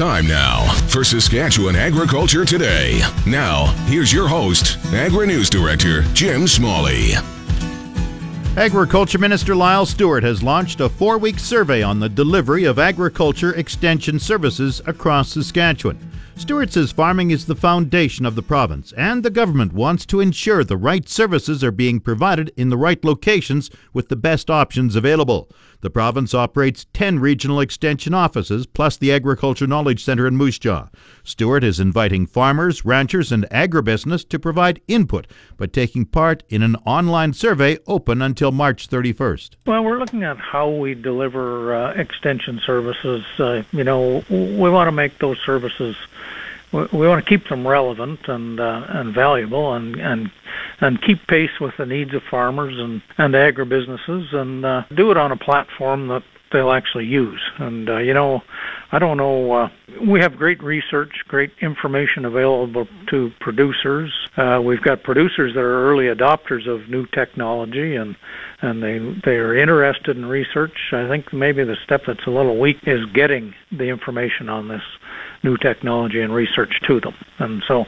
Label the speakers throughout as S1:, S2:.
S1: Time now for Saskatchewan Agriculture Today. Now, here's your host, Agri News Director Jim Smalley.
S2: Agriculture Minister Lyle Stewart has launched a four week survey on the delivery of agriculture extension services across Saskatchewan. Stewart says farming is the foundation of the province, and the government wants to ensure the right services are being provided in the right locations with the best options available. The province operates 10 regional extension offices, plus the Agriculture Knowledge Centre in Moose Jaw. Stewart is inviting farmers, ranchers, and agribusiness to provide input by taking part in an online survey open until March 31st.
S3: Well, we're looking at how we deliver uh, extension services. Uh, you know, we want to make those services we want to keep them relevant and uh, and valuable and and and keep pace with the needs of farmers and and agribusinesses and uh, do it on a platform that they'll actually use. And uh, you know, I don't know. Uh, we have great research, great information available to producers. Uh, we've got producers that are early adopters of new technology, and and they they are interested in research. I think maybe the step that's a little weak is getting the information on this new technology and research to them. And so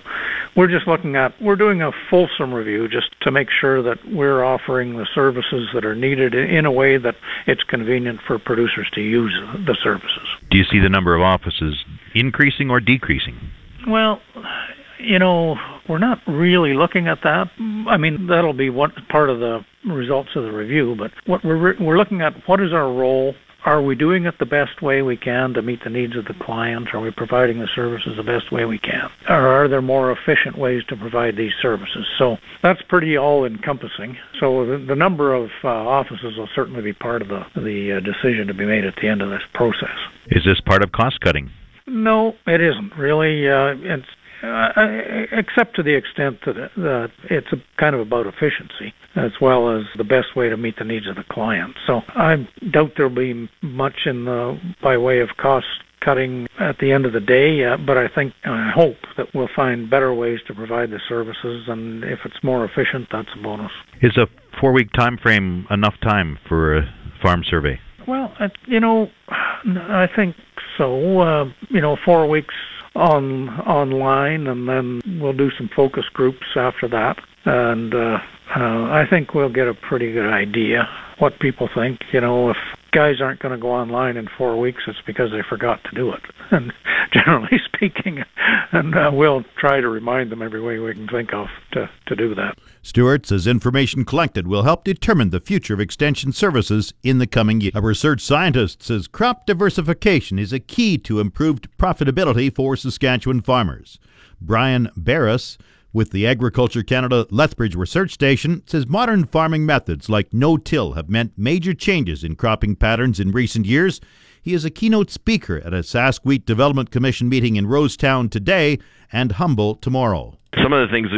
S3: we're just looking at, we're doing a fulsome review just to make sure that we're offering the services that are needed in a way that it's convenient for producers to use the services.
S4: Do you see the number of offices increasing or decreasing?
S3: Well, you know, we're not really looking at that. I mean, that'll be what part of the results of the review, but what we're we're looking at what is our role are we doing it the best way we can to meet the needs of the client? Are we providing the services the best way we can? Or are there more efficient ways to provide these services? So that's pretty all encompassing. So the, the number of uh, offices will certainly be part of the, the uh, decision to be made at the end of this process.
S4: Is this part of cost cutting?
S3: No, it isn't really. Uh, it's uh, except to the extent that, that it's a, kind of about efficiency as well as the best way to meet the needs of the client. So I doubt there'll be much in the by way of cost cutting at the end of the day, uh, but I think I hope that we'll find better ways to provide the services, and if it's more efficient, that's a bonus.
S4: Is a four-week time frame enough time for a farm survey?
S3: Well, you know, I think so. Uh, you know, four weeks on online, and then we'll do some focus groups after that. And uh, uh, I think we'll get a pretty good idea what people think. You know, if guys aren't going to go online in four weeks, it's because they forgot to do it. And generally speaking, and uh, we'll try to remind them every way we can think of to, to do that.
S2: Stewart says information collected will help determine the future of extension services in the coming year. A research scientist says crop diversification is a key to improved profitability for Saskatchewan farmers. Brian Beres with the Agriculture Canada Lethbridge Research Station says modern farming methods like no-till have meant major changes in cropping patterns in recent years. He is a keynote speaker at a Sask Wheat Development Commission meeting in Rosetown today and Humboldt tomorrow.
S5: Some of the things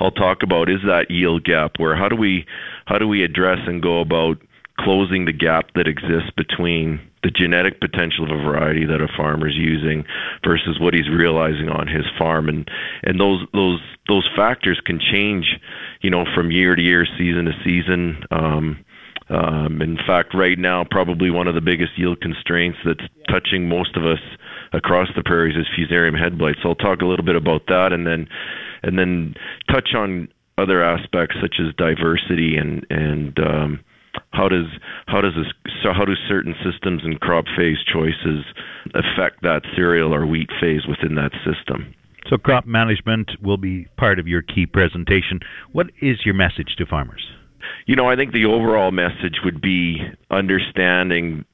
S5: I'll talk about is that yield gap where how do we how do we address and go about closing the gap that exists between the genetic potential of a variety that a farmer is using versus what he's realizing on his farm and and those those those factors can change you know from year to year season to season um um, in fact, right now, probably one of the biggest yield constraints that's touching most of us across the prairies is fusarium head blight. So I'll talk a little bit about that, and then and then touch on other aspects such as diversity and and um, how does how does this so how do certain systems and crop phase choices affect that cereal or wheat phase within that system?
S4: So crop management will be part of your key presentation. What is your message to farmers?
S5: You know, I think the overall message would be understanding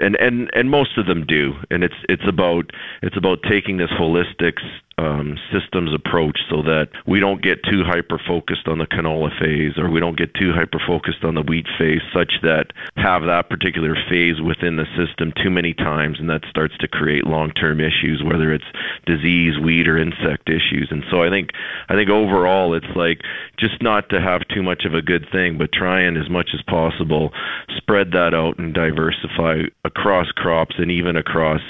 S5: and and and most of them do and it's it's about it's about taking this holistic um, systems approach so that we don't get too hyper focused on the canola phase or we don't get too hyper focused on the wheat phase such that have that particular phase within the system too many times and that starts to create long-term issues whether it's disease weed or insect issues. And so i think i think overall it's like just not to have too much of a good thing but try and as much as possible spread that out and diversify across crops and even across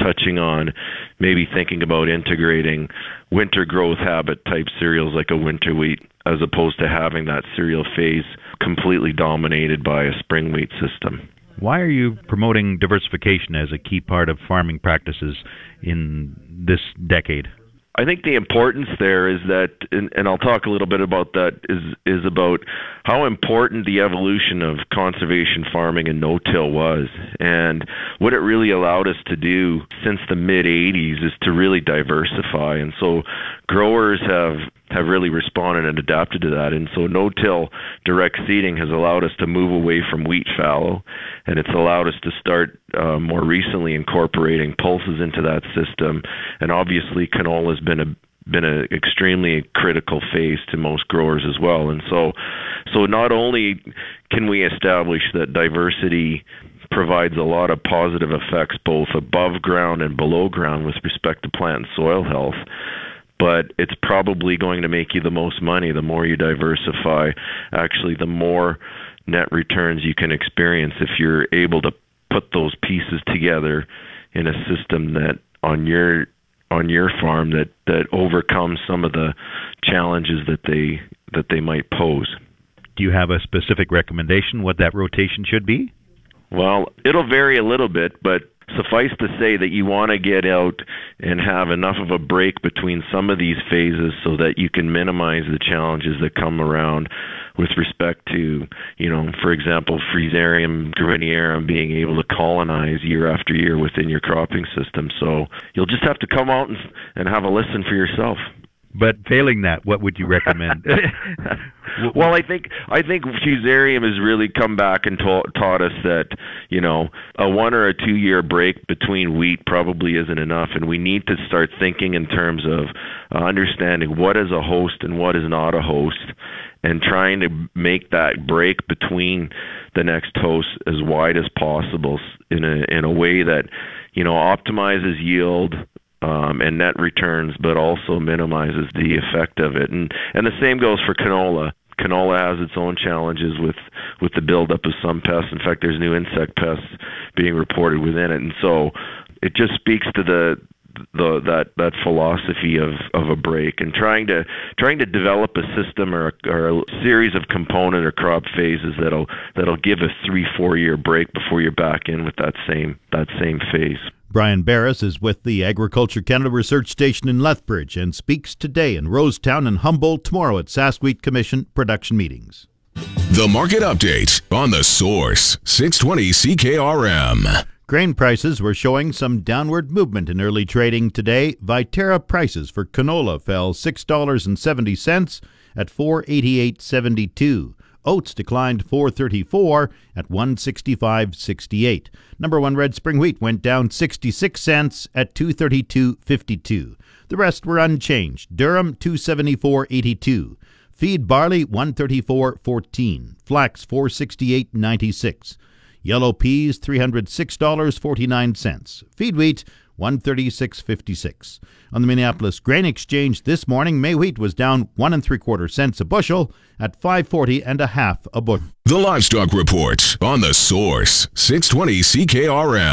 S5: touching on maybe thinking about integrating winter growth habit type cereals like a winter wheat as opposed to having that cereal phase completely dominated by a spring wheat system.
S4: Why are you promoting diversification as a key part of farming practices in this decade?
S5: I think the importance there is that, and, and, I'll talk a little bit about that, is is about how important the evolution of conservation farming and no-till was, and what it really allowed us to do since the mid '80s is to really diversify, and so growers have have really responded and adapted to that. And so no-till direct seeding has allowed us to move away from wheat fallow, and it's allowed us to start uh, more recently incorporating pulses into that system. And obviously, canola has been a been an extremely critical phase to most growers as well. And so, so not only can we establish that diversity provides a lot of positive effects both above ground and below ground with respect to plant and soil health but it's probably going to make you the most money the more you diversify actually the more net returns you can experience if you're able to put those pieces together in a system that on your on your farm that that overcomes some of the challenges that they that they might pose.
S4: Do you have a specific recommendation what that rotation should be?
S5: Well, it'll vary a little bit, but suffice to say that you want to get out and have enough of a break between some of these phases so that you can minimize the challenges that come around with respect to, you know, for example, Fusarium graminearum being able to colonize year after year within your cropping system. So you'll just have to come out and, and have a listen for yourself.
S4: But failing that, what would you recommend?
S5: well, I think I think Fusarium has really come back and ta- taught us that you know a one or a two year break between wheat probably isn't enough, and we need to start thinking in terms of uh, understanding what is a host and what is not a host, and trying to make that break between the next host as wide as possible in a in a way that you know optimizes yield um, and net returns, but also minimizes the effect of it. And and the same goes for canola. Canola has its own challenges with with the buildup of some pests. In fact, there's new insect pests being reported within it, and so it just speaks to the the that that philosophy of of a break and trying to trying to develop a system or a, or a series of component or crop phases that'll that'll give a three four year break before you're back in with that same that same phase.
S2: Brian Beres is with the Agriculture Canada Research Station in Lethbridge and speaks today in Rosetown and Humboldt, tomorrow at Sask Wheat Commission production meetings.
S1: The market update on the source 620 CKRM.
S2: Grain prices were showing some downward movement in early trading today. Viterra prices for canola fell $6.70 at 488.72. Oats declined 434 at 165.68. Number 1 red spring wheat went down 66 cents at 232.52. The rest were unchanged. Durum 274.82. Feed barley 134.14. Flax 468.96. Yellow peas $306.49. Feed wheat 136.56. On the Minneapolis Grain Exchange this morning, May wheat was down one and three quarter cents a bushel at 540 and a half a bushel.
S1: The Livestock Report on the Source 620 CKRM.